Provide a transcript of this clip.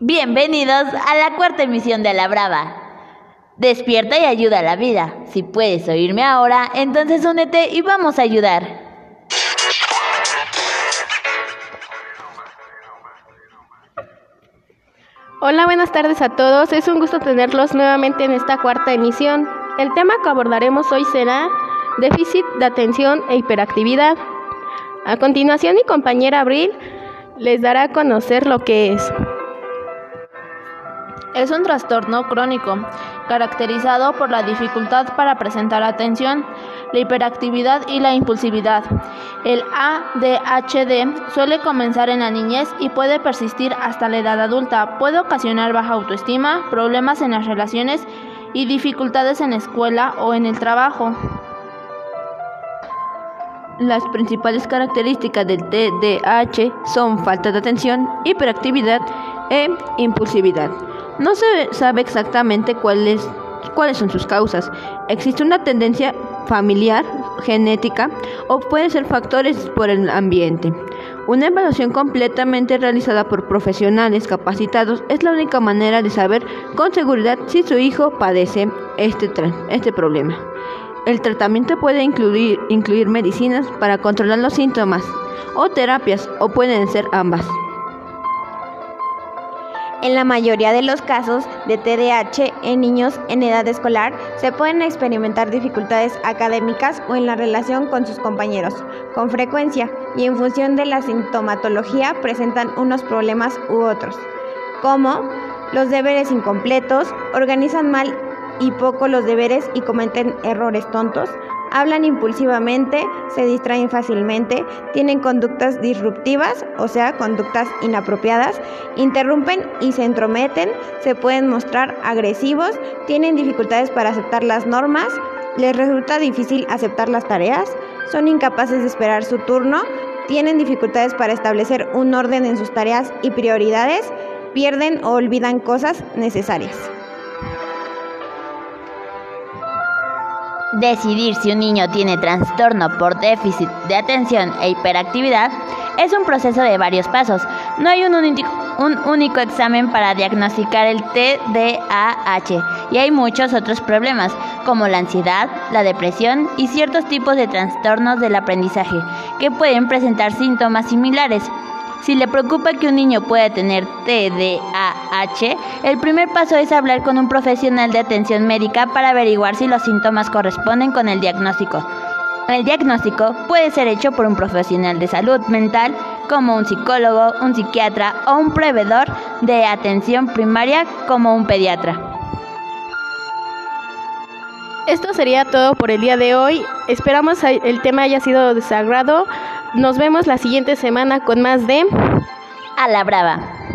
Bienvenidos a la cuarta emisión de La Brava. Despierta y ayuda a la vida. Si puedes oírme ahora, entonces únete y vamos a ayudar. Hola, buenas tardes a todos. Es un gusto tenerlos nuevamente en esta cuarta emisión. El tema que abordaremos hoy será déficit de atención e hiperactividad. A continuación, mi compañera Abril les dará a conocer lo que es. Es un trastorno crónico caracterizado por la dificultad para presentar atención, la hiperactividad y la impulsividad. El ADHD suele comenzar en la niñez y puede persistir hasta la edad adulta. Puede ocasionar baja autoestima, problemas en las relaciones y dificultades en la escuela o en el trabajo. Las principales características del TDAH son falta de atención, hiperactividad e impulsividad. No se sabe exactamente cuáles, cuáles son sus causas. Existe una tendencia familiar, genética o pueden ser factores por el ambiente. Una evaluación completamente realizada por profesionales capacitados es la única manera de saber con seguridad si su hijo padece este, este problema. El tratamiento puede incluir, incluir medicinas para controlar los síntomas o terapias o pueden ser ambas. En la mayoría de los casos de TDAH en niños en edad escolar se pueden experimentar dificultades académicas o en la relación con sus compañeros, con frecuencia y en función de la sintomatología presentan unos problemas u otros, como los deberes incompletos, organizan mal y poco los deberes y cometen errores tontos, hablan impulsivamente, se distraen fácilmente, tienen conductas disruptivas, o sea, conductas inapropiadas, interrumpen y se entrometen, se pueden mostrar agresivos, tienen dificultades para aceptar las normas, les resulta difícil aceptar las tareas, son incapaces de esperar su turno, tienen dificultades para establecer un orden en sus tareas y prioridades, pierden o olvidan cosas necesarias. Decidir si un niño tiene trastorno por déficit de atención e hiperactividad es un proceso de varios pasos. No hay un, único examen para diagnosticar el TDAH y hay muchos otros problemas como la ansiedad, la depresión y ciertos tipos de trastornos del aprendizaje que pueden presentar síntomas similares. Si le preocupa que un niño pueda tener TDAH, el primer paso es hablar con un profesional de atención médica para averiguar si los síntomas corresponden con el diagnóstico. El diagnóstico puede ser hecho por un profesional de salud mental como un psicólogo, un psiquiatra o un proveedor de atención primaria como un pediatra. Esto sería todo por el día de hoy. Esperamos el tema haya sido de Nos vemos la siguiente semana con más de A la Brava.